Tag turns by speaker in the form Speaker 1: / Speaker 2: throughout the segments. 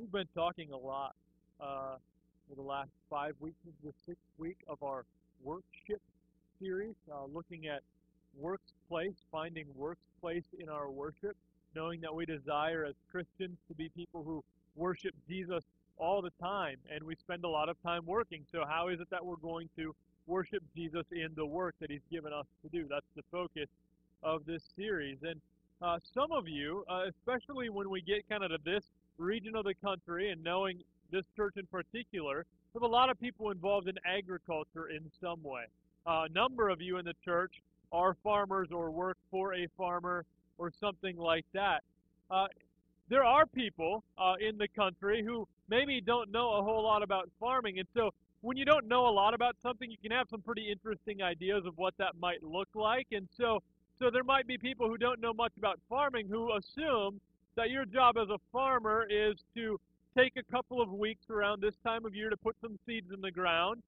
Speaker 1: We've been talking a lot uh, for the last five weeks of the sixth week of our worship series, uh, looking at workplace, finding workplace in our worship, knowing that we desire as Christians to be people who worship Jesus all the time, and we spend a lot of time working. So, how is it that we're going to worship Jesus in the work that He's given us to do? That's the focus of this series. And uh, some of you, uh, especially when we get kind of to this region of the country and knowing this church in particular, we have a lot of people involved in agriculture in some way. Uh, a number of you in the church are farmers or work for a farmer or something like that. Uh, there are people uh, in the country who maybe don't know a whole lot about farming, and so when you don't know a lot about something, you can have some pretty interesting ideas of what that might look like, and so so there might be people who don't know much about farming who assume that your job as a farmer is to take a couple of weeks around this time of year to put some seeds in the ground,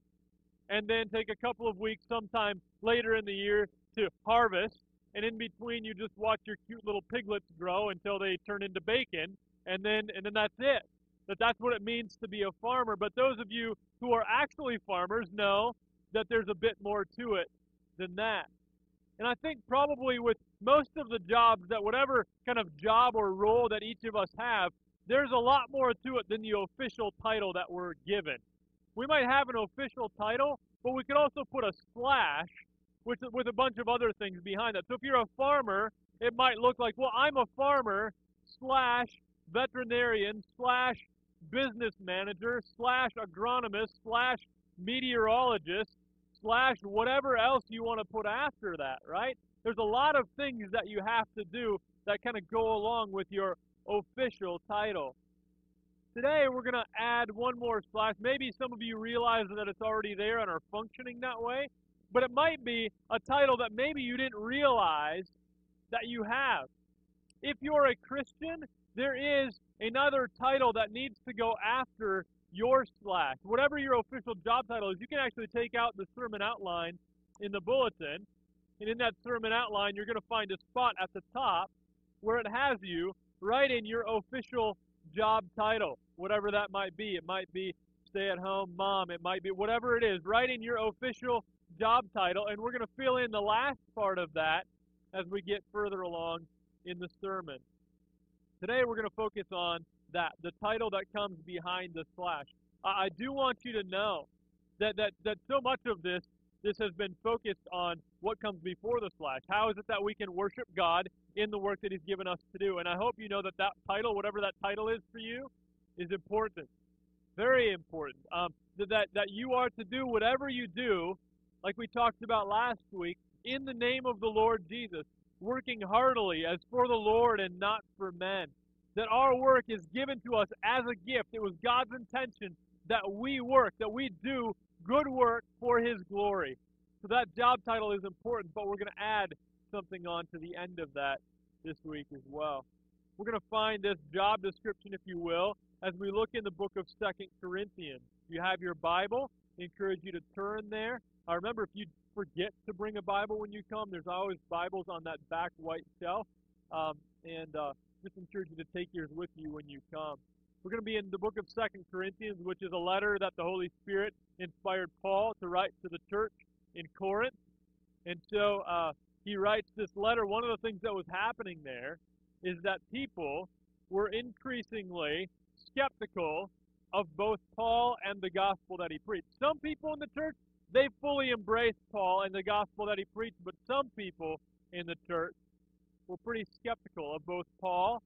Speaker 1: and then take a couple of weeks sometime later in the year to harvest, and in between you just watch your cute little piglets grow until they turn into bacon, and then and then that's it. That that's what it means to be a farmer. But those of you who are actually farmers know that there's a bit more to it than that. And I think probably with most of the jobs that whatever kind of job or role that each of us have, there's a lot more to it than the official title that we're given. We might have an official title, but we could also put a slash with, with a bunch of other things behind that. So if you're a farmer, it might look like, well, I'm a farmer slash veterinarian slash business manager slash agronomist slash meteorologist slash whatever else you want to put after that, right? There's a lot of things that you have to do that kind of go along with your official title. Today we're going to add one more slash. Maybe some of you realize that it's already there and are functioning that way, but it might be a title that maybe you didn't realize that you have. If you're a Christian, there is another title that needs to go after your slash. Whatever your official job title is, you can actually take out the sermon outline in the bulletin. And in that sermon outline, you're going to find a spot at the top where it has you write in your official job title, whatever that might be. It might be stay at home mom, it might be whatever it is. Write in your official job title, and we're going to fill in the last part of that as we get further along in the sermon. Today, we're going to focus on that, the title that comes behind the slash. I, I do want you to know that, that, that so much of this this has been focused on what comes before the slash. How is it that we can worship God in the work that He's given us to do? And I hope you know that that title, whatever that title is for you, is important. Very important. Um, that, that you are to do whatever you do, like we talked about last week, in the name of the Lord Jesus, working heartily as for the Lord and not for men that our work is given to us as a gift. It was God's intention that we work, that we do good work for His glory. So that job title is important, but we're going to add something on to the end of that this week as well. We're going to find this job description, if you will, as we look in the book of Second Corinthians. If you have your Bible, I encourage you to turn there. I remember if you forget to bring a Bible when you come, there's always Bibles on that back white shelf. Um, and uh, just encourage you to take yours with you when you come. We're going to be in the book of Second Corinthians, which is a letter that the Holy Spirit inspired Paul to write to the church in Corinth. And so uh, he writes this letter. One of the things that was happening there is that people were increasingly skeptical of both Paul and the gospel that he preached. Some people in the church, they fully embraced Paul and the gospel that he preached, but some people in the church were pretty skeptical of both Paul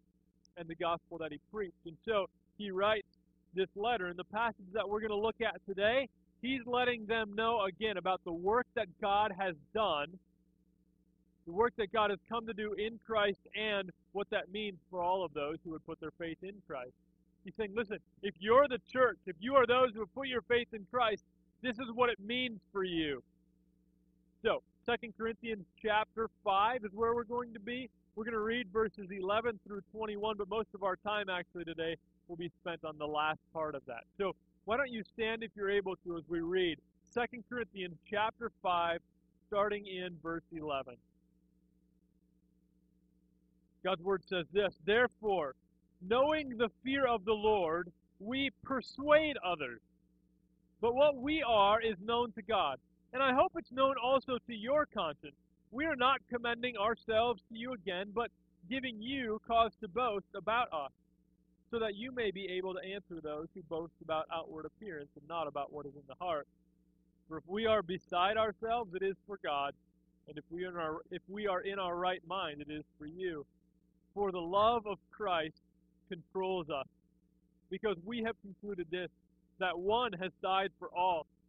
Speaker 1: and the gospel that he preached. And so he writes this letter. In the passage that we're going to look at today, he's letting them know again about the work that God has done, the work that God has come to do in Christ, and what that means for all of those who would put their faith in Christ. He's saying, listen, if you're the church, if you are those who have put your faith in Christ, this is what it means for you. So, 2 Corinthians chapter 5 is where we're going to be. We're going to read verses 11 through 21, but most of our time actually today will be spent on the last part of that. So why don't you stand if you're able to as we read 2 Corinthians chapter 5, starting in verse 11. God's word says this Therefore, knowing the fear of the Lord, we persuade others. But what we are is known to God. And I hope it's known also to your conscience. We are not commending ourselves to you again, but giving you cause to boast about us, so that you may be able to answer those who boast about outward appearance and not about what is in the heart. For if we are beside ourselves, it is for God, and if we are in our, if we are in our right mind, it is for you. For the love of Christ controls us, because we have concluded this, that one has died for all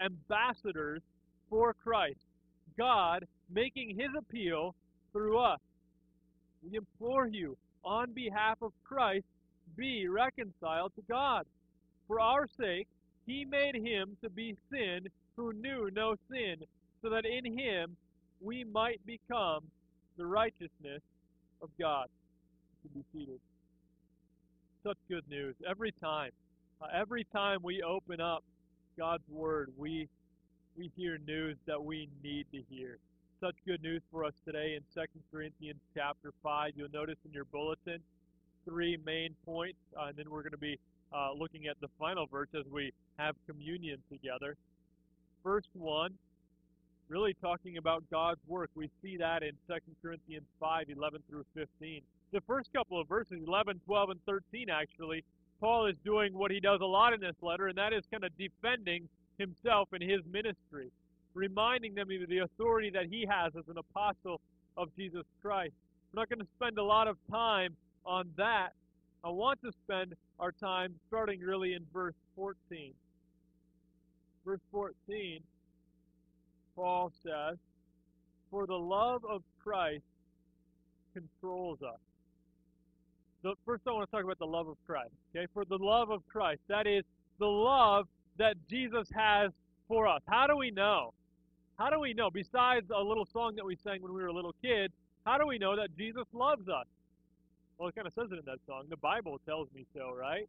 Speaker 1: ambassadors for Christ, God making his appeal through us. We implore you, on behalf of Christ, be reconciled to God. For our sake, he made him to be sin who knew no sin, so that in him we might become the righteousness of God. To be seated. Such good news. Every time, uh, every time we open up God's Word, we, we hear news that we need to hear. Such good news for us today in 2 Corinthians chapter 5. You'll notice in your bulletin three main points, uh, and then we're going to be uh, looking at the final verse as we have communion together. First one, really talking about God's work. We see that in 2 Corinthians 5, 11 through 15. The first couple of verses, 11, 12, and 13, actually, Paul is doing what he does a lot in this letter, and that is kind of defending himself and his ministry, reminding them of the authority that he has as an apostle of Jesus Christ. We're not going to spend a lot of time on that. I want to spend our time starting really in verse 14. Verse 14, Paul says, For the love of Christ controls us the, first I want to talk about the love of Christ. Okay, for the love of Christ, that is the love that Jesus has for us. How do we know? How do we know? Besides a little song that we sang when we were a little kids, how do we know that Jesus loves us? Well, it kind of says it in that song. The Bible tells me so, right?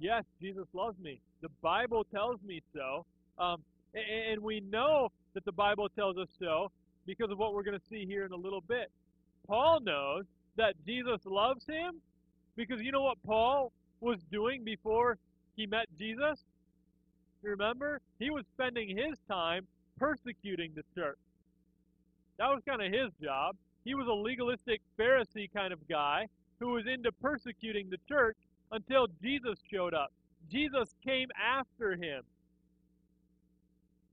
Speaker 1: Yes, Jesus loves me. The Bible tells me so. Um, and, and we know that the Bible tells us so because of what we're going to see here in a little bit. Paul knows that Jesus loves him? Because you know what Paul was doing before he met Jesus? You remember? He was spending his time persecuting the church. That was kind of his job. He was a legalistic Pharisee kind of guy who was into persecuting the church until Jesus showed up. Jesus came after him.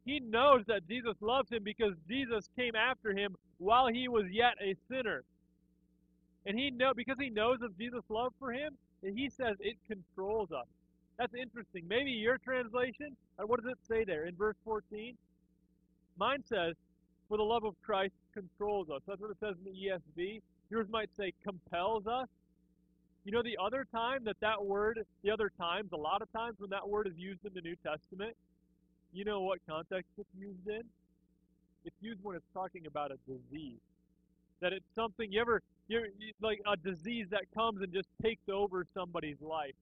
Speaker 1: He knows that Jesus loves him because Jesus came after him while he was yet a sinner. And he know because he knows of Jesus' love for him, and he says it controls us. That's interesting. Maybe your translation, uh, what does it say there in verse 14? Mine says, for the love of Christ controls us. That's what it says in the ESV. Yours might say compels us. You know, the other time that that word, the other times, a lot of times when that word is used in the New Testament, you know what context it's used in? It's used when it's talking about a disease. That it's something, you ever, you're like a disease that comes and just takes over somebody's life.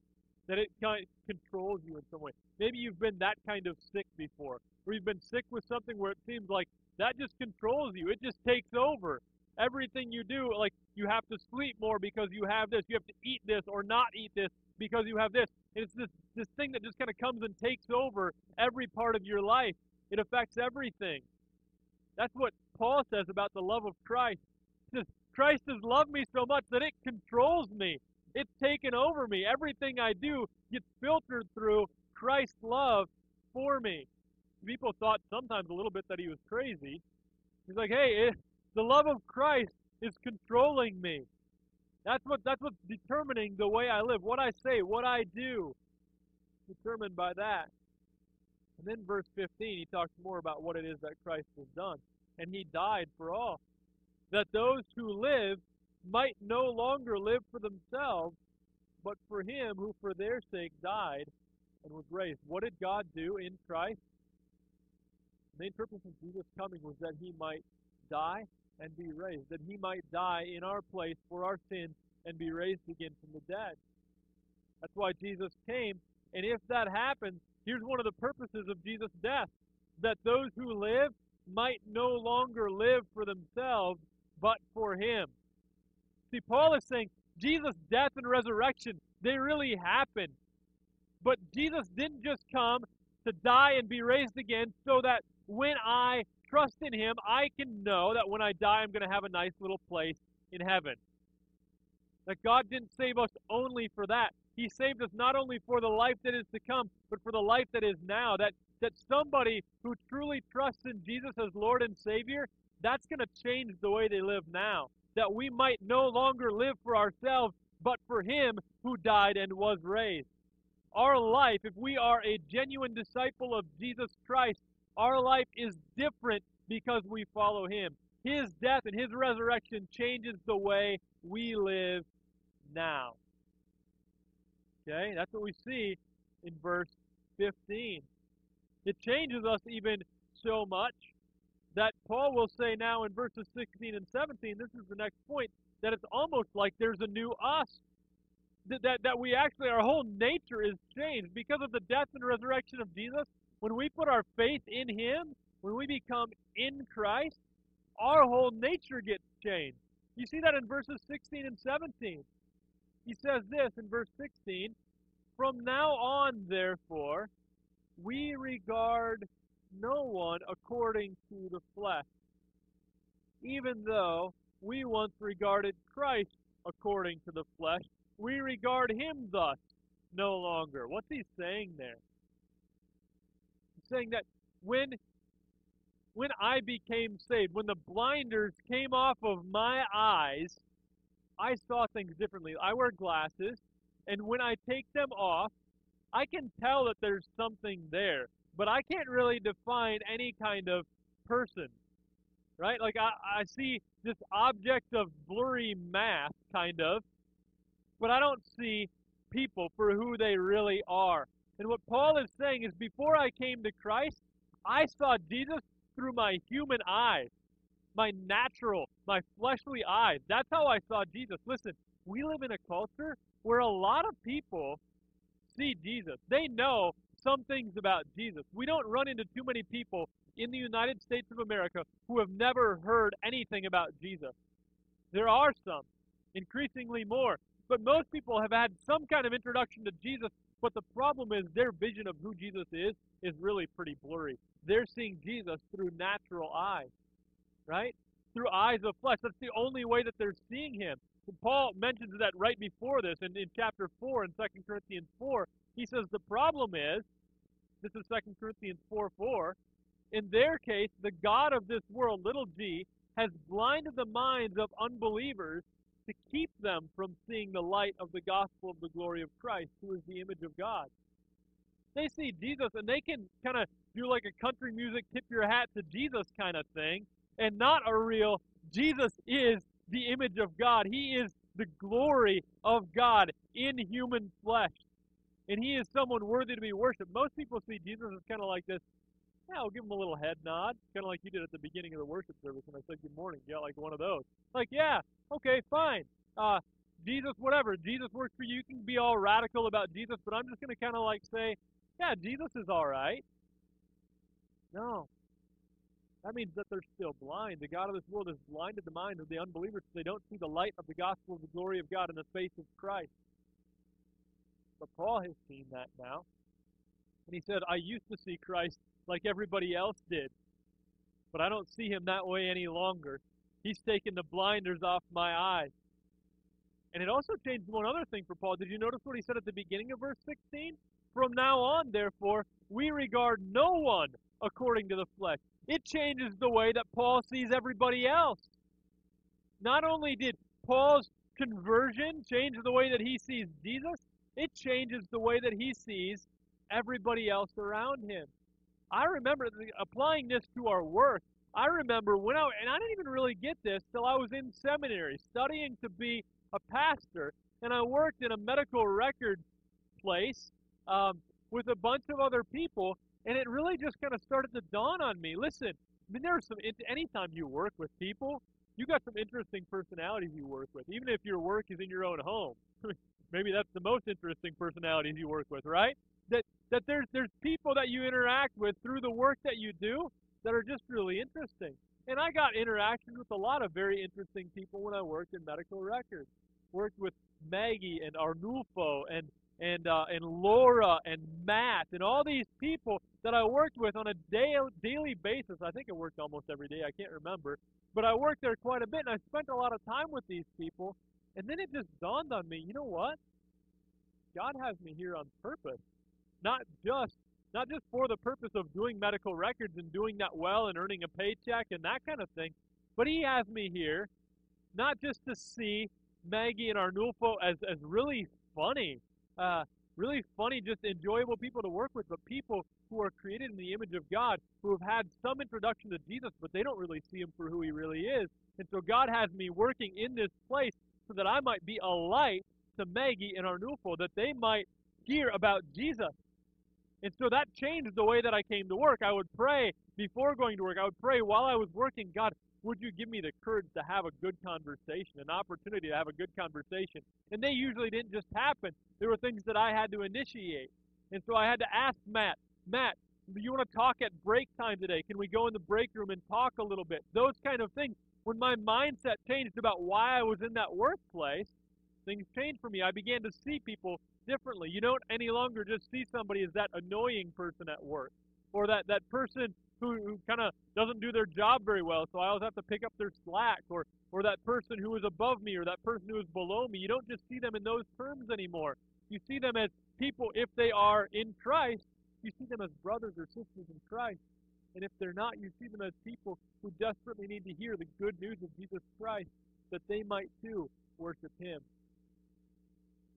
Speaker 1: That it kind of controls you in some way. Maybe you've been that kind of sick before, where you've been sick with something where it seems like that just controls you. It just takes over everything you do. Like you have to sleep more because you have this. You have to eat this or not eat this because you have this. And it's this this thing that just kind of comes and takes over every part of your life. It affects everything. That's what Paul says about the love of Christ. Says, Christ has loved me so much that it controls me. It's taken over me. Everything I do gets filtered through Christ's love for me. People thought sometimes a little bit that he was crazy. He's like, hey, it, the love of Christ is controlling me. That's what that's what's determining the way I live, what I say, what I do, determined by that. And then verse 15, he talks more about what it is that Christ has done. And he died for all, that those who live might no longer live for themselves, but for him who for their sake died and was raised. What did God do in Christ? The main purpose of Jesus' coming was that he might die and be raised, that he might die in our place for our sins and be raised again from the dead. That's why Jesus came. And if that happens, here's one of the purposes of Jesus' death that those who live might no longer live for themselves, but for him. See, Paul is saying Jesus' death and resurrection, they really happened. But Jesus didn't just come to die and be raised again so that when I trust in him, I can know that when I die, I'm going to have a nice little place in heaven. That God didn't save us only for that. He saved us not only for the life that is to come, but for the life that is now. That that somebody who truly trusts in Jesus as Lord and Savior, that's going to change the way they live now. That we might no longer live for ourselves, but for Him who died and was raised. Our life, if we are a genuine disciple of Jesus Christ, our life is different because we follow Him. His death and His resurrection changes the way we live now. Okay, that's what we see in verse 15. It changes us even so much that Paul will say now in verses 16 and 17, this is the next point, that it's almost like there's a new us. That, that, that we actually, our whole nature is changed because of the death and resurrection of Jesus. When we put our faith in Him, when we become in Christ, our whole nature gets changed. You see that in verses 16 and 17. He says this in verse 16 From now on, therefore, we regard no one according to the flesh, even though we once regarded Christ according to the flesh, we regard him thus no longer. What's he saying there? He's saying that when when I became saved, when the blinders came off of my eyes, I saw things differently. I wear glasses, and when I take them off, I can tell that there's something there, but I can't really define any kind of person. Right? Like I, I see this object of blurry mass, kind of, but I don't see people for who they really are. And what Paul is saying is before I came to Christ, I saw Jesus through my human eyes, my natural, my fleshly eyes. That's how I saw Jesus. Listen, we live in a culture where a lot of people see Jesus. They know some things about Jesus. We don't run into too many people in the United States of America who have never heard anything about Jesus. There are some, increasingly more. But most people have had some kind of introduction to Jesus, but the problem is their vision of who Jesus is is really pretty blurry. They're seeing Jesus through natural eyes, right? Through eyes of flesh. That's the only way that they're seeing him. Paul mentions that right before this in, in chapter 4 in 2 Corinthians 4. He says the problem is, this is 2 Corinthians 4 4, in their case, the God of this world, little g, has blinded the minds of unbelievers to keep them from seeing the light of the gospel of the glory of Christ, who is the image of God. They see Jesus and they can kind of do like a country music tip your hat to Jesus kind of thing, and not a real Jesus is the image of God. He is the glory of God in human flesh. And he is someone worthy to be worshiped. Most people see Jesus as kind of like this, yeah, I'll give him a little head nod, kind of like you did at the beginning of the worship service when I said good morning. Yeah, like one of those. Like, yeah, okay, fine. Uh, Jesus, whatever. Jesus works for you. You can be all radical about Jesus, but I'm just going to kind of like say, yeah, Jesus is all right. No. That means that they're still blind. The God of this world has blinded the mind of the unbelievers so they don't see the light of the gospel of the glory of God in the face of Christ. But Paul has seen that now. And he said, I used to see Christ like everybody else did, but I don't see him that way any longer. He's taken the blinders off my eyes. And it also changed one other thing for Paul. Did you notice what he said at the beginning of verse 16? From now on, therefore, we regard no one according to the flesh. It changes the way that Paul sees everybody else. Not only did Paul's conversion change the way that he sees Jesus, it changes the way that he sees everybody else around him. I remember applying this to our work. I remember when I, and I didn't even really get this till I was in seminary studying to be a pastor, and I worked in a medical record place um, with a bunch of other people, and it really just kind of started to dawn on me. Listen, I mean, there's some, anytime you work with people, you got some interesting personalities you work with, even if your work is in your own home. Maybe that's the most interesting personalities you work with, right? That that there's there's people that you interact with through the work that you do that are just really interesting. And I got interactions with a lot of very interesting people when I worked in medical records. Worked with Maggie and Arnulfo and and uh, and Laura and Matt and all these people that I worked with on a day, daily basis. I think I worked almost every day. I can't remember, but I worked there quite a bit, and I spent a lot of time with these people. And then it just dawned on me, you know what? God has me here on purpose, not just not just for the purpose of doing medical records and doing that well and earning a paycheck and that kind of thing, but He has me here not just to see Maggie and Arnulfo as as really funny uh, really funny, just enjoyable people to work with, but people who are created in the image of God, who have had some introduction to Jesus, but they don't really see him for who he really is. And so God has me working in this place so that I might be a light to Maggie and Arnulfo, that they might hear about Jesus. And so that changed the way that I came to work. I would pray before going to work. I would pray while I was working, God, would you give me the courage to have a good conversation, an opportunity to have a good conversation? And they usually didn't just happen. There were things that I had to initiate. And so I had to ask Matt, Matt, do you want to talk at break time today? Can we go in the break room and talk a little bit? Those kind of things. When my mindset changed about why I was in that workplace, things changed for me. I began to see people differently. You don't any longer just see somebody as that annoying person at work or that, that person who, who kind of doesn't do their job very well, so I always have to pick up their slack, or or that person who is above me, or that person who is below me. You don't just see them in those terms anymore. You see them as people, if they are in Christ, you see them as brothers or sisters in Christ. And if they're not, you see them as people who desperately need to hear the good news of Jesus Christ, that they might too worship Him.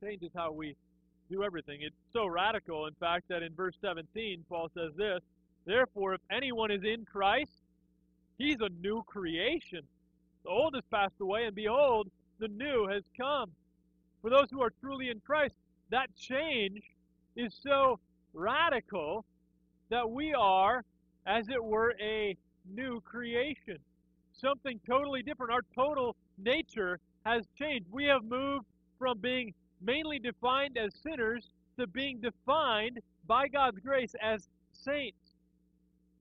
Speaker 1: Changes how we do everything. It's so radical, in fact, that in verse 17, Paul says this Therefore, if anyone is in Christ, he's a new creation. The old has passed away, and behold, the new has come. For those who are truly in Christ, that change is so radical that we are, as it were, a new creation. Something totally different. Our total nature has changed. We have moved from being mainly defined as sinners to being defined by God's grace as saints.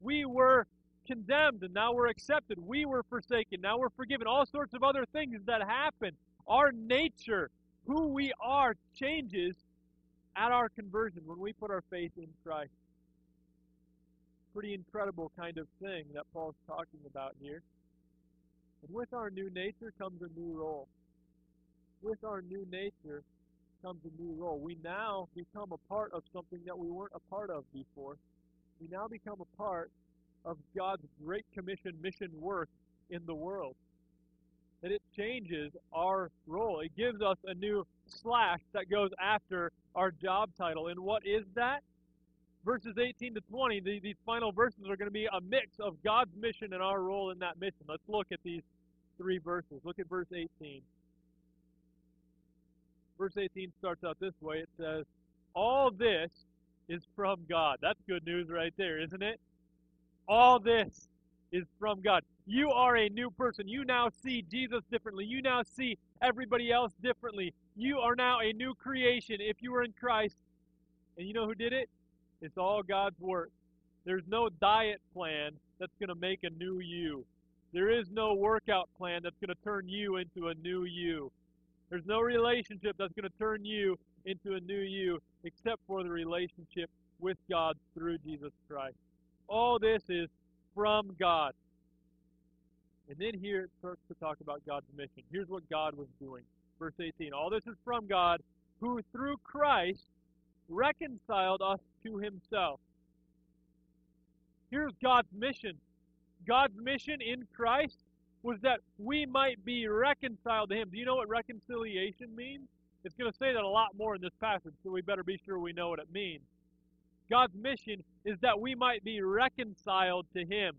Speaker 1: We were condemned and now we're accepted. We were forsaken, now we're forgiven. All sorts of other things that happen. Our nature, who we are, changes at our conversion when we put our faith in Christ. Pretty incredible kind of thing that Paul's talking about here. And with our new nature comes a new role. With our new nature comes a new role. We now become a part of something that we weren't a part of before we now become a part of God's Great Commission mission work in the world. And it changes our role. It gives us a new slash that goes after our job title. And what is that? Verses 18 to 20, the, these final verses are going to be a mix of God's mission and our role in that mission. Let's look at these three verses. Look at verse 18. Verse 18 starts out this way it says, All this is from God. That's good news right there, isn't it? All this is from God. You are a new person. You now see Jesus differently. You now see everybody else differently. You are now a new creation if you are in Christ. And you know who did it? It's all God's work. There's no diet plan that's going to make a new you. There is no workout plan that's going to turn you into a new you. There's no relationship that's going to turn you into a new you except for the relationship with God through Jesus Christ. All this is from God. And then here it starts to talk about God's mission. Here's what God was doing. Verse 18. All this is from God, who through Christ reconciled us to himself. Here's God's mission. God's mission in Christ was that we might be reconciled to him. Do you know what reconciliation means? It's going to say that a lot more in this passage, so we better be sure we know what it means. God's mission is that we might be reconciled to him.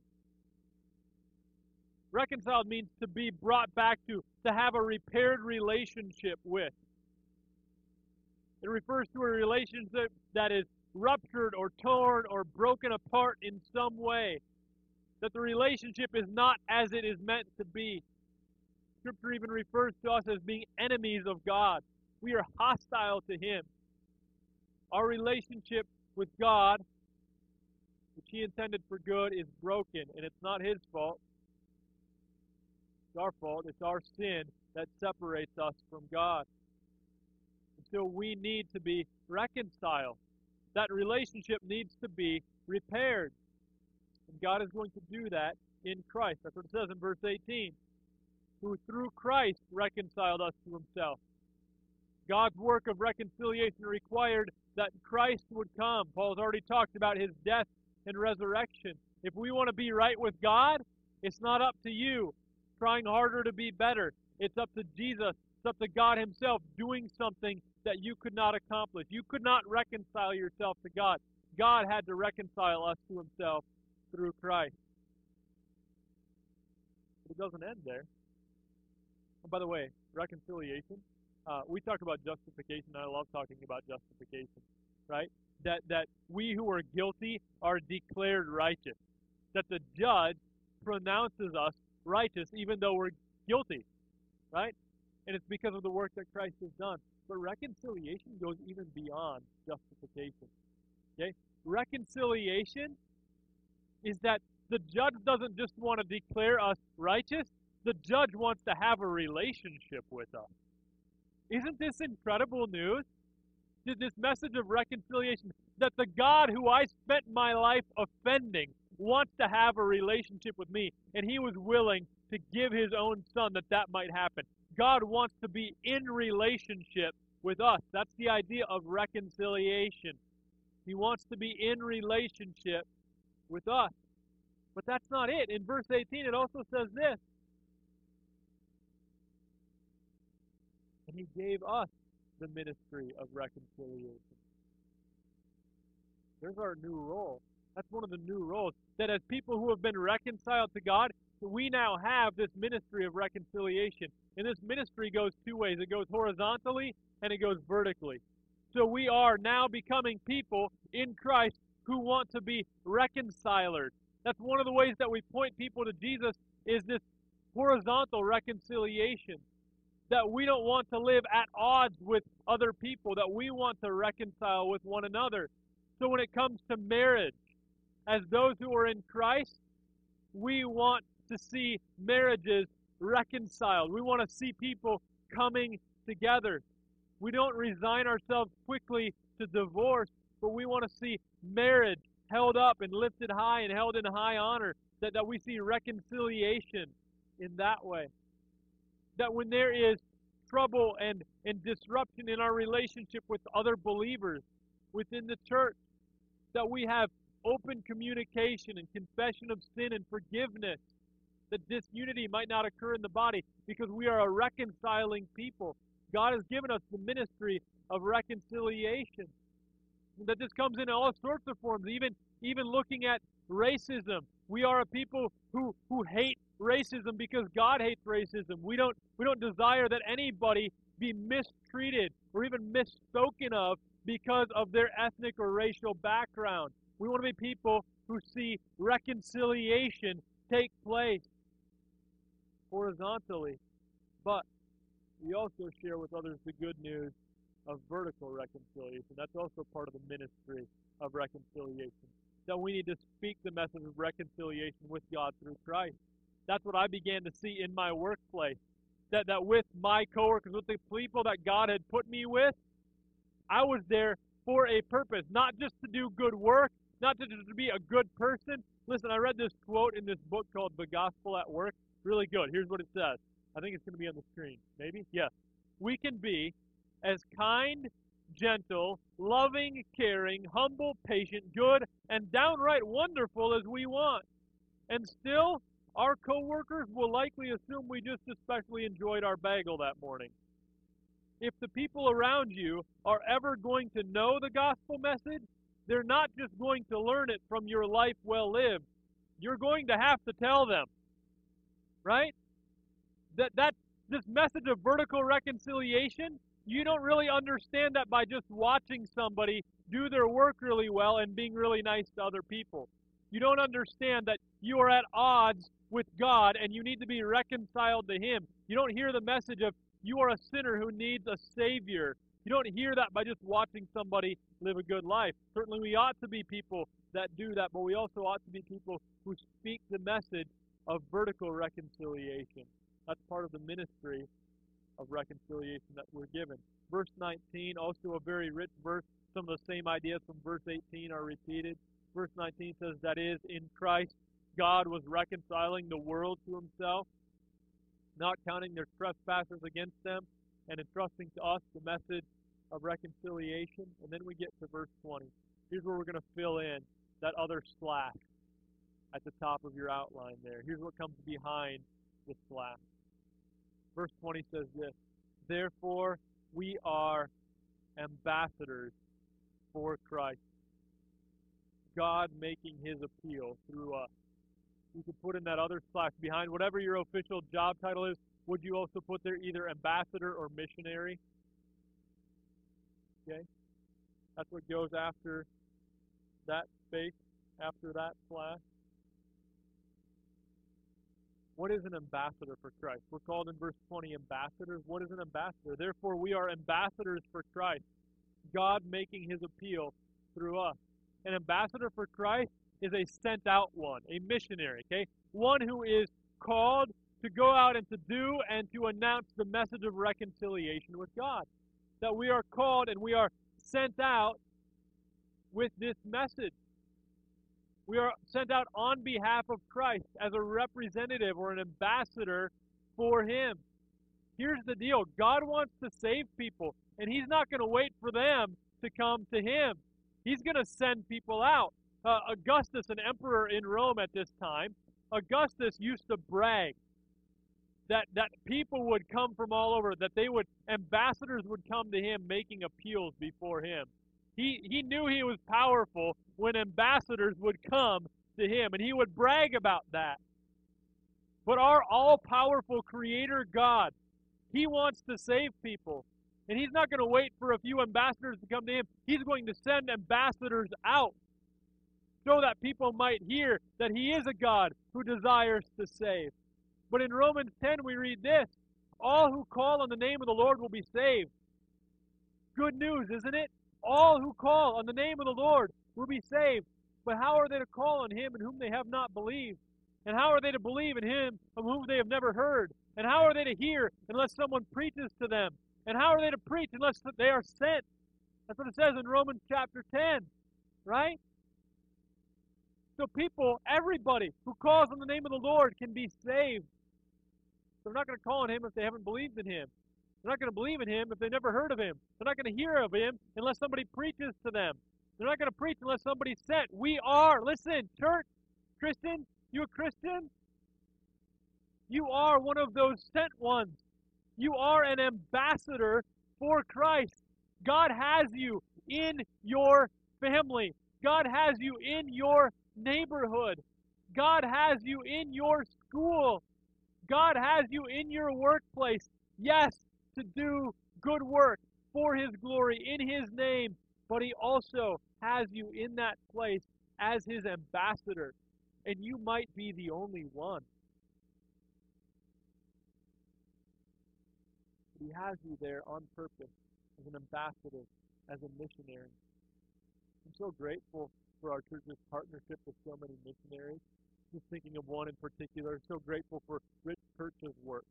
Speaker 1: Reconciled means to be brought back to, to have a repaired relationship with. It refers to a relationship that is ruptured or torn or broken apart in some way. That the relationship is not as it is meant to be. Scripture even refers to us as being enemies of God. We are hostile to Him. Our relationship with God, which He intended for good, is broken, and it's not His fault. It's our fault. It's our sin that separates us from God. So we need to be reconciled. That relationship needs to be repaired. And God is going to do that in Christ. That's what it says in verse 18. Who through Christ reconciled us to himself. God's work of reconciliation required that Christ would come. Paul's already talked about his death and resurrection. If we want to be right with God, it's not up to you trying harder to be better. It's up to Jesus. It's up to God Himself doing something that you could not accomplish. You could not reconcile yourself to God. God had to reconcile us to Himself through Christ. But it doesn't end there. And by the way, reconciliation. Uh, we talk about justification. I love talking about justification, right? That that we who are guilty are declared righteous. That the judge pronounces us righteous even though we're guilty, right? And it's because of the work that Christ has done. But reconciliation goes even beyond justification. Okay? Reconciliation is that the judge doesn't just want to declare us righteous, the judge wants to have a relationship with us. Isn't this incredible news? This message of reconciliation that the God who I spent my life offending wants to have a relationship with me, and he was willing to give his own son that that might happen. God wants to be in relationship with us. That's the idea of reconciliation. He wants to be in relationship with us. But that's not it. In verse 18, it also says this And he gave us the ministry of reconciliation. There's our new role. That's one of the new roles. That as people who have been reconciled to God, we now have this ministry of reconciliation. And this ministry goes two ways it goes horizontally and it goes vertically. So we are now becoming people in Christ who want to be reconcilers. That's one of the ways that we point people to Jesus is this horizontal reconciliation. That we don't want to live at odds with other people, that we want to reconcile with one another. So when it comes to marriage, as those who are in Christ, we want to see marriages reconciled. We want to see people coming together. We don't resign ourselves quickly to divorce, but we want to see marriage held up and lifted high and held in high honor. That, that we see reconciliation in that way. That when there is trouble and, and disruption in our relationship with other believers within the church, that we have open communication and confession of sin and forgiveness, that disunity might not occur in the body because we are a reconciling people. God has given us the ministry of reconciliation. That this comes in all sorts of forms, even even looking at racism. We are a people who, who hate racism because God hates racism. We don't we don't desire that anybody be mistreated or even misspoken of because of their ethnic or racial background. We want to be people who see reconciliation take place horizontally. But we also share with others the good news of vertical reconciliation. That's also part of the ministry of reconciliation. That we need to speak the message of reconciliation with God through Christ. That's what I began to see in my workplace. That, that with my coworkers, with the people that God had put me with, I was there for a purpose, not just to do good work, not just to be a good person. Listen, I read this quote in this book called The Gospel at Work. Really good. Here's what it says. I think it's going to be on the screen. Maybe? Yes. we can be as kind, gentle, loving, caring, humble, patient, good, and downright wonderful as we want. And still, our coworkers will likely assume we just especially enjoyed our bagel that morning. If the people around you are ever going to know the gospel message, they're not just going to learn it from your life well lived. You're going to have to tell them. Right? That that this message of vertical reconciliation, you don't really understand that by just watching somebody do their work really well and being really nice to other people. You don't understand that you are at odds with God and you need to be reconciled to Him. You don't hear the message of you are a sinner who needs a Savior. You don't hear that by just watching somebody live a good life. Certainly, we ought to be people that do that, but we also ought to be people who speak the message of vertical reconciliation. That's part of the ministry of reconciliation that we're given. Verse 19, also a very rich verse. Some of the same ideas from verse 18 are repeated. Verse 19 says, That is, in Christ, God was reconciling the world to himself, not counting their trespasses against them, and entrusting to us the message of reconciliation. And then we get to verse 20. Here's where we're going to fill in that other slash at the top of your outline there. Here's what comes behind the slash. Verse 20 says this Therefore, we are ambassadors for Christ. God making his appeal through us. You could put in that other slash behind whatever your official job title is. Would you also put there either ambassador or missionary? Okay? That's what goes after that space, after that slash. What is an ambassador for Christ? We're called in verse 20 ambassadors. What is an ambassador? Therefore, we are ambassadors for Christ. God making his appeal through us. An ambassador for Christ is a sent out one, a missionary, okay? One who is called to go out and to do and to announce the message of reconciliation with God. That we are called and we are sent out with this message. We are sent out on behalf of Christ as a representative or an ambassador for Him. Here's the deal God wants to save people, and He's not going to wait for them to come to Him. He's going to send people out. Uh, Augustus, an emperor in Rome at this time, Augustus used to brag that, that people would come from all over, that they would, ambassadors would come to him making appeals before him. He, he knew he was powerful when ambassadors would come to him, and he would brag about that. But our all powerful Creator God, He wants to save people. And He's not going to wait for a few ambassadors to come to Him. He's going to send ambassadors out so that people might hear that He is a God who desires to save. But in Romans 10, we read this All who call on the name of the Lord will be saved. Good news, isn't it? All who call on the name of the Lord will be saved. But how are they to call on him in whom they have not believed? And how are they to believe in him of whom they have never heard? And how are they to hear unless someone preaches to them? And how are they to preach unless they are sent? That's what it says in Romans chapter 10, right? So people, everybody who calls on the name of the Lord can be saved. They're not going to call on him if they haven't believed in him. They're not going to believe in him if they never heard of him. They're not going to hear of him unless somebody preaches to them. They're not going to preach unless somebody's sent. We are. Listen, church, Christian, you a Christian? You are one of those sent ones. You are an ambassador for Christ. God has you in your family. God has you in your neighborhood. God has you in your school. God has you in your workplace. Yes, to do good work for His glory, in His name, but He also has you in that place as His ambassador. And you might be the only one. He has you there on purpose as an ambassador, as a missionary. I'm so grateful for our church's partnership with so many missionaries. Just thinking of one in particular. So grateful for Rich Churchill's work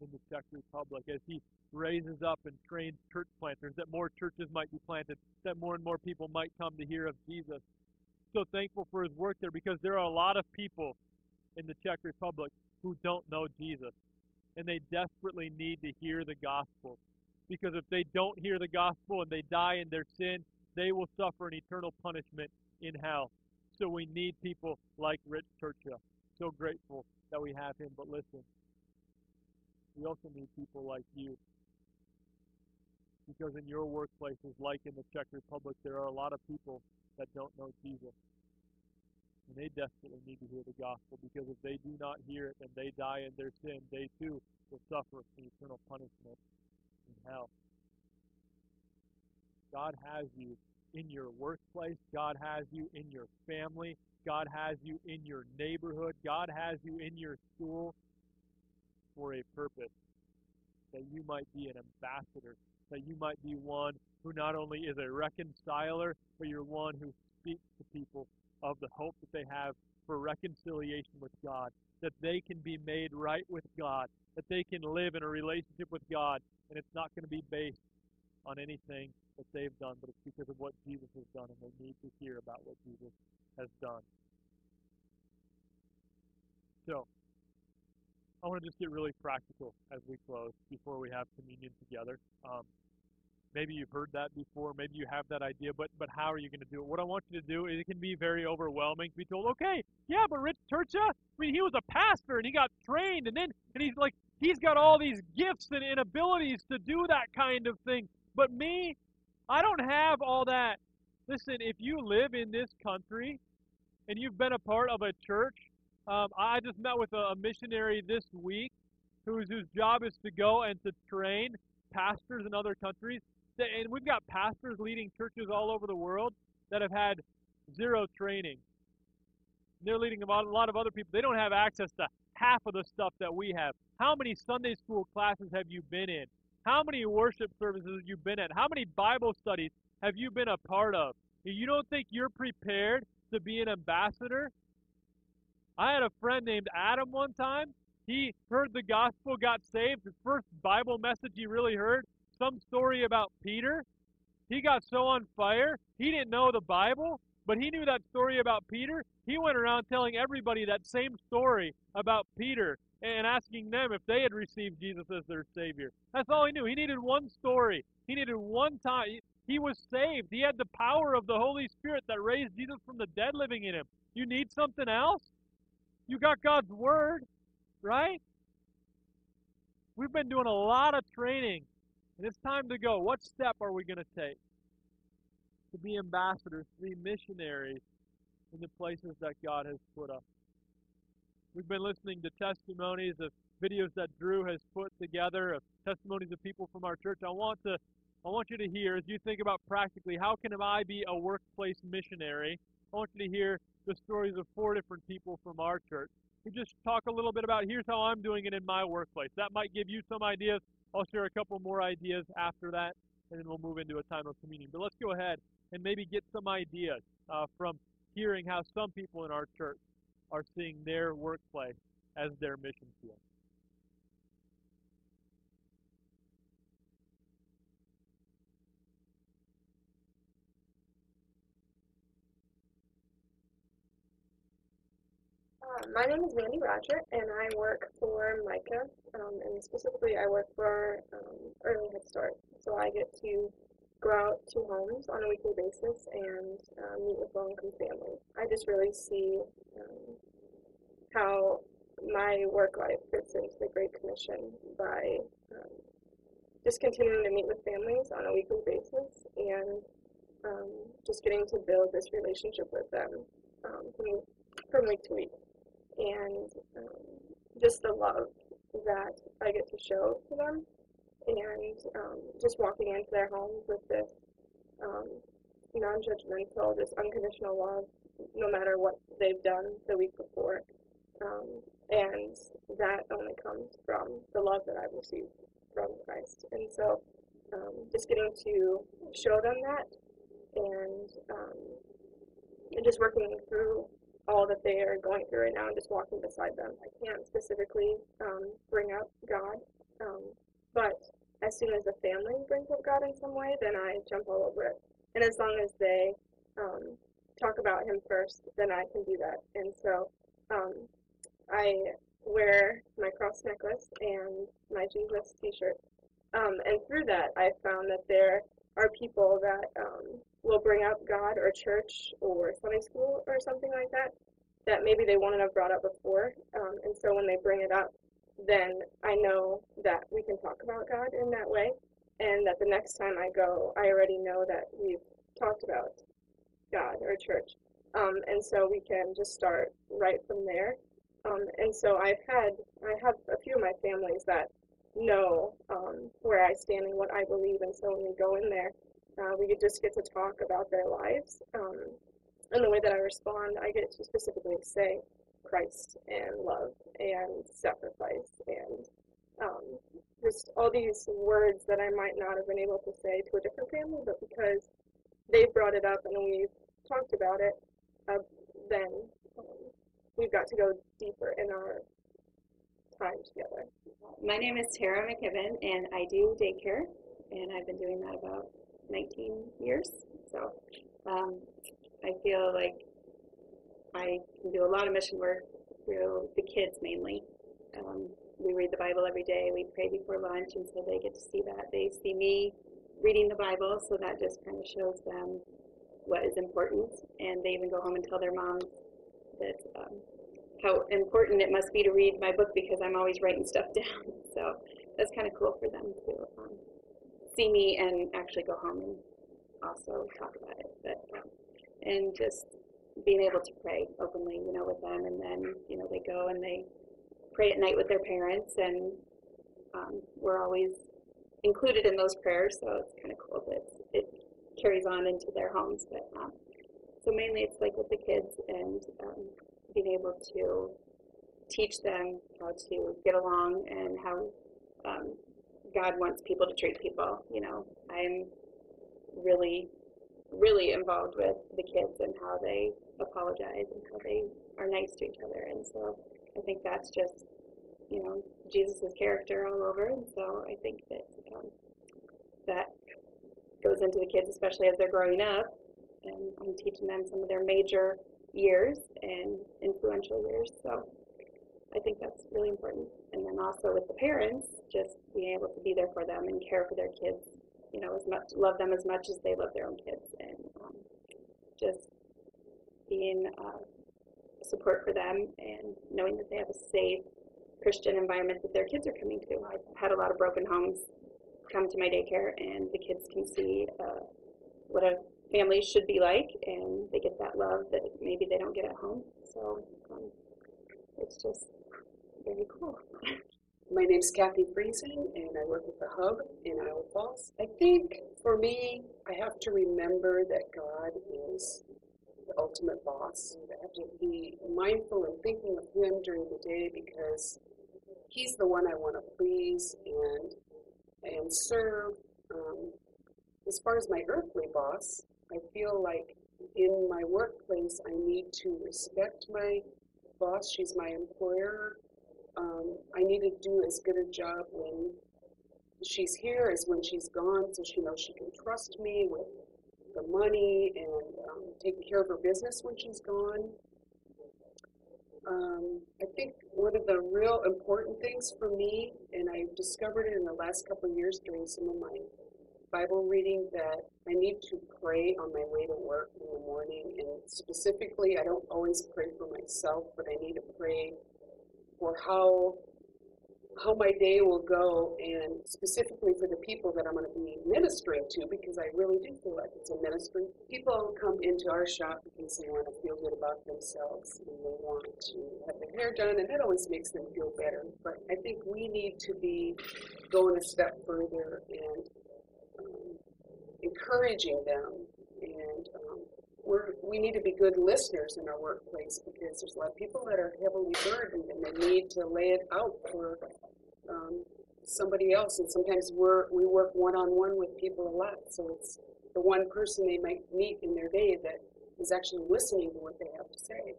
Speaker 1: in the Czech Republic as he raises up and trains church planters, that more churches might be planted, that more and more people might come to hear of Jesus. So thankful for his work there because there are a lot of people in the Czech Republic who don't know Jesus. And they desperately need to hear the gospel. because if they don't hear the gospel and they die in their sin, they will suffer an eternal punishment in hell. So we need people like Rich Churchill. So grateful that we have him. But listen, we also need people like you. Because in your workplaces, like in the Czech Republic, there are a lot of people that don't know Jesus. And they desperately need to hear the gospel because if they do not hear it and they die in their sin, they too will suffer an eternal punishment in hell. God has you in your workplace. God has you in your family. God has you in your neighborhood. God has you in your school for a purpose. That you might be an ambassador. That you might be one who not only is a reconciler, but you're one who speaks to people of the hope that they have for reconciliation with God. That they can be made right with God. That they can live in a relationship with God. And it's not going to be based on anything that they've done, but it's because of what Jesus has done, and they need to hear about what Jesus has done. So, I want to just get really practical as we close before we have communion together. Um, maybe you've heard that before, maybe you have that idea, but but how are you going to do it? What I want you to do is it can be very overwhelming to be told, okay, yeah, but Rich Churchill, I mean, he was a pastor and he got trained, and then and he's like he's got all these gifts and, and abilities to do that kind of thing. But me, I don't have all that. Listen, if you live in this country and you've been a part of a church, um, I just met with a, missionary this week whose whose job is to go and to train pastors in other countries. And we've got pastors leading churches all over the world that have had zero training. They're leading a lot of other people. They don't have access to half of the stuff that we have. How many Sunday school classes have you been in? How many worship services have you been at? How many Bible studies have you been a part of? You don't think you're prepared to be an ambassador? I had a friend named Adam one time. He heard the gospel, got saved. The first Bible message he really heard, some story about Peter. He got so on fire, he didn't know the Bible, but he knew that story about Peter. He went around telling everybody that same story about Peter and asking them if they had received Jesus as their Savior. That's all he knew. He needed one story. He needed one time. He was saved. He had the power of the Holy Spirit that raised Jesus from the dead living in him. You need something else? You got God's Word, right? We've been doing a lot of training, and it's time to go. What step are we going to take to be ambassadors, to be missionaries in the places that God has put us? We've been listening to testimonies of videos that Drew has put together of testimonies of people from our church. I want to I want you to hear as you think about practically how can I be a workplace missionary? I want you to hear the stories of four different people from our church. We just talk a little bit about here's how I'm doing it in my workplace. That might give you some ideas. I'll share a couple more ideas after that, and then we'll move into a time of communion. But let's go ahead and maybe get some ideas uh, from hearing how some people in our church are seeing their workplace as their mission field.
Speaker 2: My name is Mandy Roger, and I work for MICA, um, and specifically I work for um, Early Head Start. So I get to go out to homes on a weekly basis and uh, meet with low-income families. I just really see um, how my work life fits into the Great Commission by um, just continuing to meet with families on a weekly basis and um, just getting to build this relationship with them from, from week to week. And um, just the love that I get to show to them and um, just walking into their homes with this um, non-judgmental, just unconditional love, no matter what they've done the week before. Um, and that only comes from the love that I've received from Christ. And so um, just getting to show them that and, um, and just working through all that they are going through right now and just walking beside them. I can't specifically um, bring up God, um, but as soon as the family brings up God in some way, then I jump all over it. And as long as they um, talk about Him first, then I can do that. And so um, I wear my cross necklace and my Jesus T-shirt Um, and through that, I found that there are people that um, will bring up God or church or Sunday school or something like that that maybe they wouldn't have brought up before. Um, and so when they bring it up, then I know that we can talk about God in that way, and that the next time I go, I already know that we've talked about God or church. Um, and so we can just start right from there. Um, and so I've had, I have a few of my families that know um, where I stand and what I believe, and so when we go in there, uh, we just get to talk about their lives. Um, and the way that I respond, I get to specifically say Christ and love and sacrifice and um, just all these words that I might not have been able to say to a different family, but because they brought it up and we've talked about it, uh, then um, we've got to go deeper in our together.
Speaker 3: My name is Tara McKibben, and I do daycare, and I've been doing that about 19 years. So um, I feel like I can do a lot of mission work through the kids mainly. Um, we read the Bible every day. We pray before lunch, and so they get to see that. They see me reading the Bible, so that just kind of shows them what is important. And they even go home and tell their moms that um, how important it must be to read my book because I'm always writing stuff down. So that's kind of cool for them to um, see me and actually go home and also talk about it. But um, and just being able to pray openly, you know, with them, and then you know they go and they pray at night with their parents, and um, we're always included in those prayers, so it's kind of cool that it carries on into their homes. But um, so mainly it's like with the kids and um, being able to teach them how to get along and how um, God wants people to treat people. You know, I'm really really involved with the kids and how they apologize and how they are nice to each other. And so I think that's just, you know, Jesus' character all over. And so I think that um, that goes into the kids, especially as they're growing up. And I'm teaching them some of their major years and influential years. So I think that's really important. And then also with the parents, just being able to be there for them and care for their kids you know, as much love them as much as they love their own kids, and um, just being uh, support for them and knowing that they have a safe Christian environment that their kids are coming to. I've had a lot of broken homes come to my daycare, and the kids can see uh, what a family should be like, and they get that love that maybe they don't get at home. So um, it's just very cool.
Speaker 4: My name's Kathy Friesen, and I work with the Hub in Iowa Falls. I think for me, I have to remember that God is the ultimate boss. I have to be mindful and thinking of Him during the day because He's the one I want to please and and serve. Um, as far as my earthly boss, I feel like in my workplace I need to respect my boss. She's my employer um, I need to do as good a job when she's here as when she's gone, so she knows she can trust me with the money and um, taking care of her business when she's gone. Um, I think one of the real important things for me, and I discovered it in the last couple of years during some of my Bible reading, that I need to pray on my way to work in the morning. And specifically, I don't always pray for myself, but I need to pray for how how my day will go and specifically for the people that I'm going to be ministering to because I really do feel like it's a ministry. People come into our shop because they want to feel good about themselves and they want to have their hair done and that always makes them feel better. But I think we need to be going a step further and encouraging them and um, we're, we need to be good listeners in our workplace because there's a lot of people that are heavily burdened and they need to lay it out for um, somebody else. And sometimes we're, we work one on one with people a lot. So it's the one person they might meet in their day that is actually listening to what they have to say.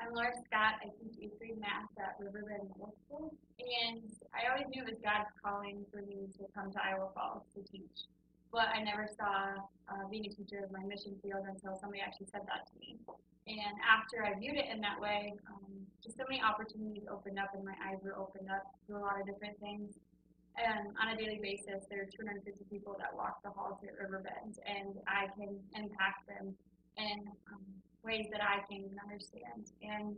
Speaker 5: I'm Laura Scott. I teach eighth grade math at Riverbend Middle School. And I always knew it was God's calling for me to come to Iowa Falls to teach but I never saw uh, being a teacher as my mission field until somebody actually said that to me. And after I viewed it in that way, um, just so many opportunities opened up and my eyes were opened up to a lot of different things. And on a daily basis, there are 250 people that walk the halls at Riverbend, and I can impact them in um, ways that I can understand. And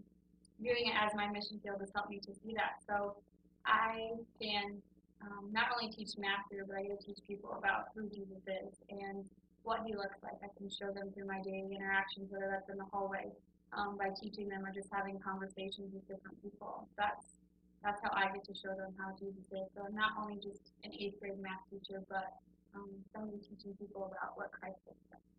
Speaker 5: doing it as my mission field has helped me to see that. So I can um, not only teach math here, but I get to teach people about who Jesus is and what he looks like. I can show them through my daily interactions, whether that's in the hallway, um, by teaching them or just having conversations with different people. That's that's how I get to show them how Jesus is. So I'm not only just an eighth grade math teacher, but um, somebody teaching people about what Christ looks like.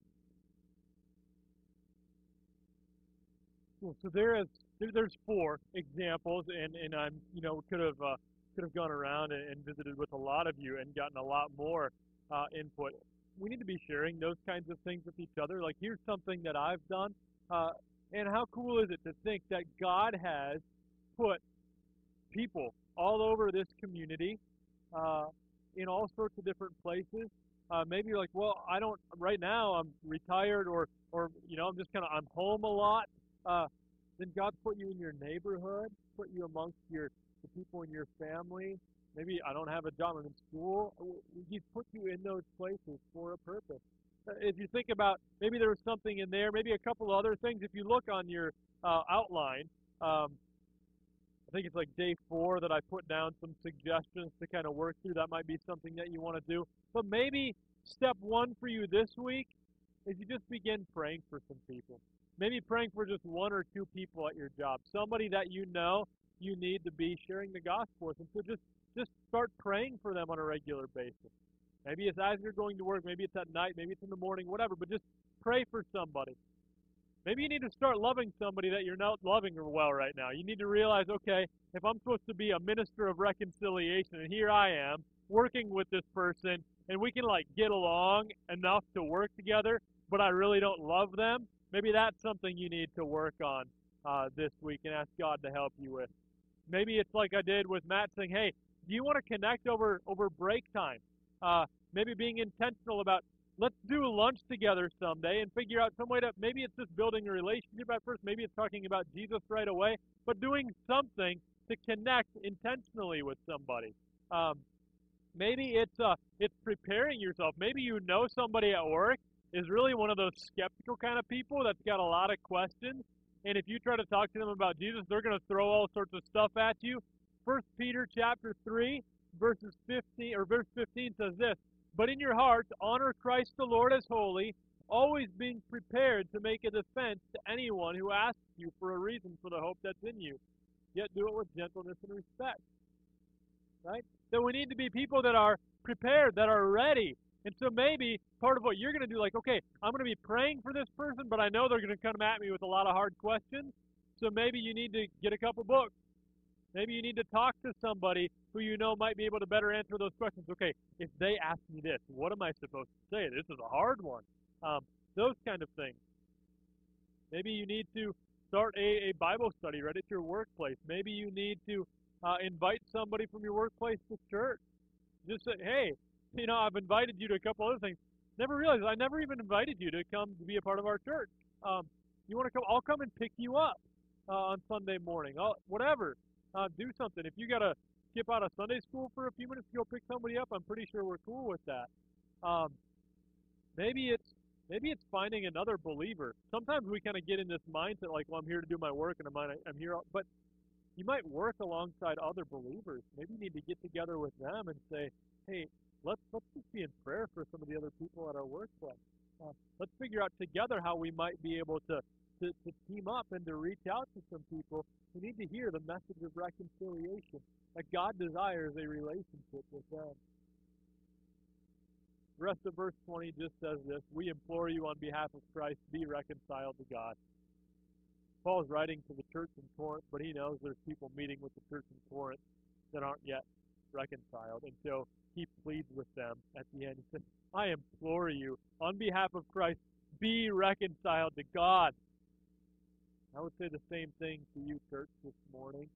Speaker 1: Cool. So there is there, there's four examples, and and I'm you know could have uh, could have gone around and, and visited with a lot of you and gotten a lot more uh, input. We need to be sharing those kinds of things with each other. Like here's something that I've done, uh, and how cool is it to think that God has put people all over this community uh, in all sorts of different places. Uh, maybe like, well, I don't right now. I'm retired, or or you know, I'm just kind of I'm home a lot. Uh, then God put you in your neighborhood, put you amongst your the people in your family. Maybe I don't have a in school. He's put you in those places for a purpose. Uh, if you think about maybe there was something in there, maybe a couple other things. If you look on your uh, outline, um, I think it's like day four that I put down some suggestions to kind of work through. That might be something that you want to do. But maybe step one for you this week is you just begin praying for some people. Maybe praying for just one or two people at your job, somebody that you know you need to be sharing the gospel with. And so just just start praying for them on a regular basis. Maybe it's as you're going to work, maybe it's at night, maybe it's in the morning, whatever, but just pray for somebody. Maybe you need to start loving somebody that you're not loving well right now. You need to realize, okay, if I'm supposed to be a minister of reconciliation, and here I am working with this person, and we can like get along enough to work together, but I really don't love them, maybe that's something you need to work on uh, this week and ask God to help you with. Maybe it's like I did with Matt saying, hey, do you want to connect over over break time? Uh, maybe being intentional about let's do lunch together someday and figure out some way to maybe it's just building a relationship at first, maybe it's talking about Jesus right away, but doing something to connect intentionally with somebody. Um, maybe it's uh, it's preparing yourself. Maybe you know somebody at work is really one of those skeptical kind of people that's got a lot of questions. And if you try to talk to them about Jesus, they're going to throw all sorts of stuff at you. First Peter chapter 3, verses 15 or verse 15 says this, "But in your hearts honor Christ the Lord as holy, always being prepared to make a defense to anyone who asks you for a reason for the hope that's in you. Yet do it with gentleness and respect." Right? So we need to be people that are prepared, that are ready, and so maybe part of what you're going to do, like, okay, I'm going to be praying for this person, but I know they're going to come at me with a lot of hard questions. So maybe you need to get a couple books. Maybe you need to talk to somebody who you know might be able to better answer those questions. Okay, if they ask me this, what am I supposed to say? This is a hard one. Um, those kind of things. Maybe you need to start a, a Bible study right at your workplace. Maybe you need to uh, invite somebody from your workplace to church. Just say, hey, you know, I've invited you to a couple other things. Never realized I never even invited you to come to be a part of our church. Um, you want to come? I'll come and pick you up uh, on Sunday morning. I'll, whatever. Uh, do something. If you gotta skip out of Sunday school for a few minutes to go pick somebody up, I'm pretty sure we're cool with that. Um, maybe it's maybe it's finding another believer. Sometimes we kind of get in this mindset like, well, I'm here to do my work and I'm I'm here, but you might work alongside other believers. Maybe you need to get together with them and say, hey, let's let's just be in prayer for some of the other people at our workplace. Uh, let's figure out together how we might be able to, to, to team up and to reach out to some people who need to hear the message of reconciliation. That God desires a relationship with them. The rest of verse 20 just says this We implore you on behalf of Christ, be reconciled to God. Paul's writing to the church in Corinth, but he knows there's people meeting with the church in Corinth that aren't yet reconciled. And so he pleads with them at the end. He says, I implore you, on behalf of Christ, be reconciled to God. I would say the same thing to you, church, this morning.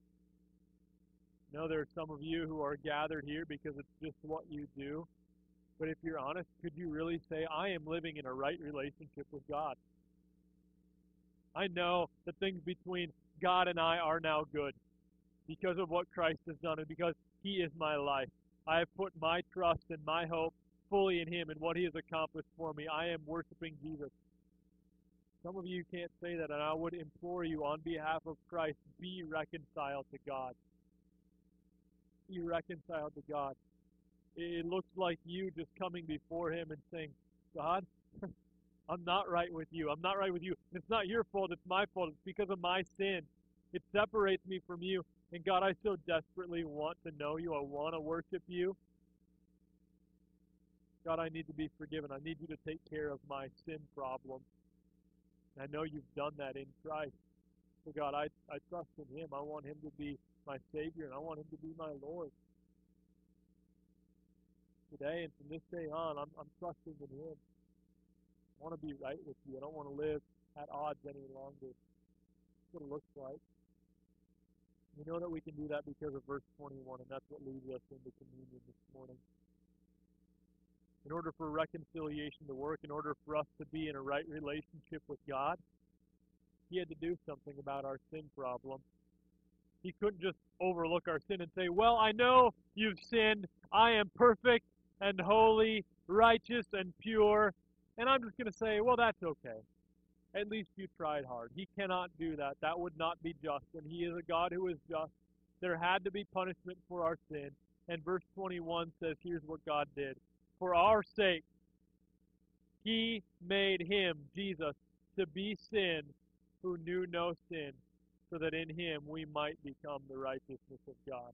Speaker 1: I know there are some of you who are gathered here because it's just what you do. But if you're honest, could you really say, I am living in a right relationship with God? I know the things between God and I are now good because of what Christ has done and because He is my life. I have put my trust and my hope fully in Him and what He has accomplished for me. I am worshiping Jesus. Some of you can't say that, and I would implore you on behalf of Christ, be reconciled to God. Be reconciled to God. It looks like you just coming before Him and saying, God, I'm not right with you. I'm not right with you. It's not your fault. It's my fault. It's because of my sin. It separates me from you. And God, I so desperately want to know you. I want to worship you. God, I need to be forgiven. I need you to take care of my sin problem. I know you've done that in Christ. So, God, I, I trust in Him. I want Him to be my Savior, and I want Him to be my Lord. Today and from this day on, I'm, I'm trusting in Him. I want to be right with you. I don't want to live at odds any longer. That's what it looks like. We know that we can do that because of verse 21, and that's what leads us into communion this morning. In order for reconciliation to work, in order for us to be in a right relationship with God, He had to do something about our sin problem. He couldn't just overlook our sin and say, Well, I know you've sinned. I am perfect and holy, righteous and pure. And I'm just going to say, Well, that's okay. At least you tried hard. He cannot do that. That would not be just. And He is a God who is just. There had to be punishment for our sin. And verse 21 says, Here's what God did. For our sake, He made Him, Jesus, to be sin who knew no sin, so that in Him we might become the righteousness of God.